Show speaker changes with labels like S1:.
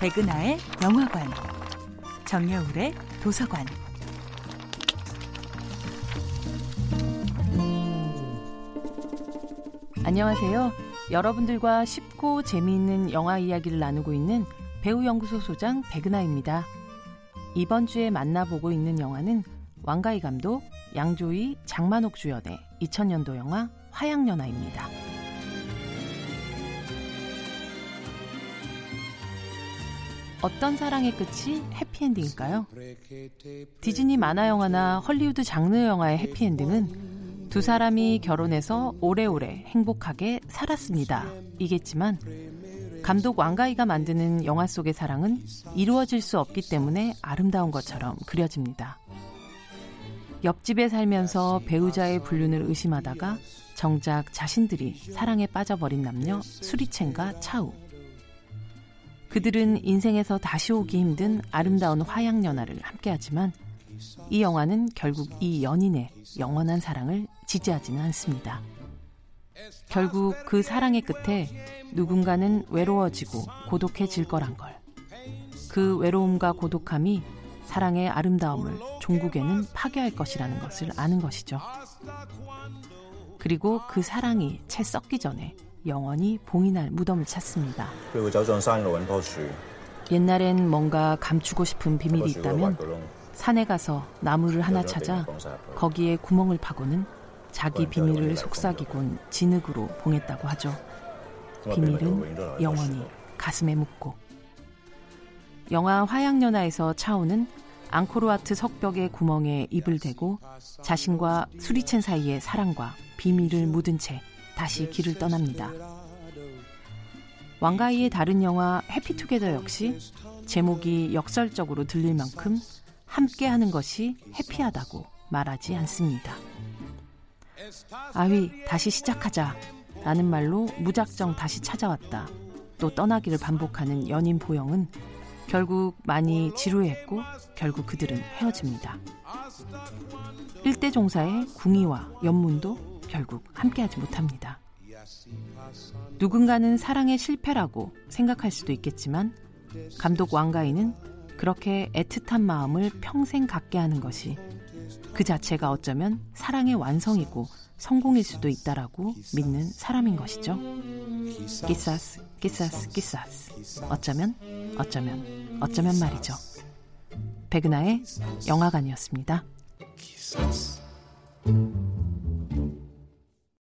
S1: 백은하의 영화관, 정여울의 도서관. 안녕하세요. 여러분들과 쉽고 재미있는 영화 이야기를 나누고 있는 배우연구소 소장 백은하입니다. 이번 주에 만나보고 있는 영화는 왕가희 감독, 양조희, 장만옥 주연의 2000년도 영화 화양연화입니다. 어떤 사랑의 끝이 해피엔딩일까요? 디즈니 만화 영화나 헐리우드 장르 영화의 해피엔딩은 두 사람이 결혼해서 오래오래 행복하게 살았습니다. 이겠지만 감독 왕가이가 만드는 영화 속의 사랑은 이루어질 수 없기 때문에 아름다운 것처럼 그려집니다. 옆집에 살면서 배우자의 불륜을 의심하다가 정작 자신들이 사랑에 빠져버린 남녀 수리첸과 차우. 그들은 인생에서 다시 오기 힘든 아름다운 화양연화를 함께하지만 이 영화는 결국 이 연인의 영원한 사랑을 지지하지는 않습니다. 결국 그 사랑의 끝에 누군가는 외로워지고 고독해질 거란 걸. 그 외로움과 고독함이 사랑의 아름다움을 종국에는 파괴할 것이라는 것을 아는 것이죠. 그리고 그 사랑이 채 썩기 전에 영원히 날 무덤을 찾습니다. 옛날엔 뭔가 감추고 싶은 비밀이 있다면 산에 가서 나무를 하나 찾아 거기에 구멍을 파고는 자기 비밀을 속삭이곤 진흙으로 봉했다고 하죠. 비밀은 영원히 가슴에 묻고. 영화 화양연화에서 차오는 앙코르와트 석벽의 구멍에 입을 대고 자신과 수리첸 사이의 사랑과 비밀을 묻은 채 다시 길을 떠납니다. 왕가이의 다른 영화 해피투게더 역시 제목이 역설적으로 들릴 만큼 함께 하는 것이 해피하다고 말하지 않습니다. 아휘, 다시 시작하자. 라는 말로 무작정 다시 찾아왔다. 또 떠나기를 반복하는 연인 보영은 결국 많이 지루했고 결국 그들은 헤어집니다. 일대 종사의 궁이와 연문도 결국 함께하지 못합니다. 누군가는 사랑의 실패라고 생각할 수도 있겠지만 감독 왕가인은 그렇게 애틋한 마음을 평생 갖게 하는 것이 그 자체가 어쩌면 사랑의 완성이고 성공일 수도 있다라고 믿는 사람인 것이죠. 끼사스, 끼사스, 끼사스. 어쩌면, 어쩌면, 어쩌면 말이죠. 백은하의 영화관이었습니다.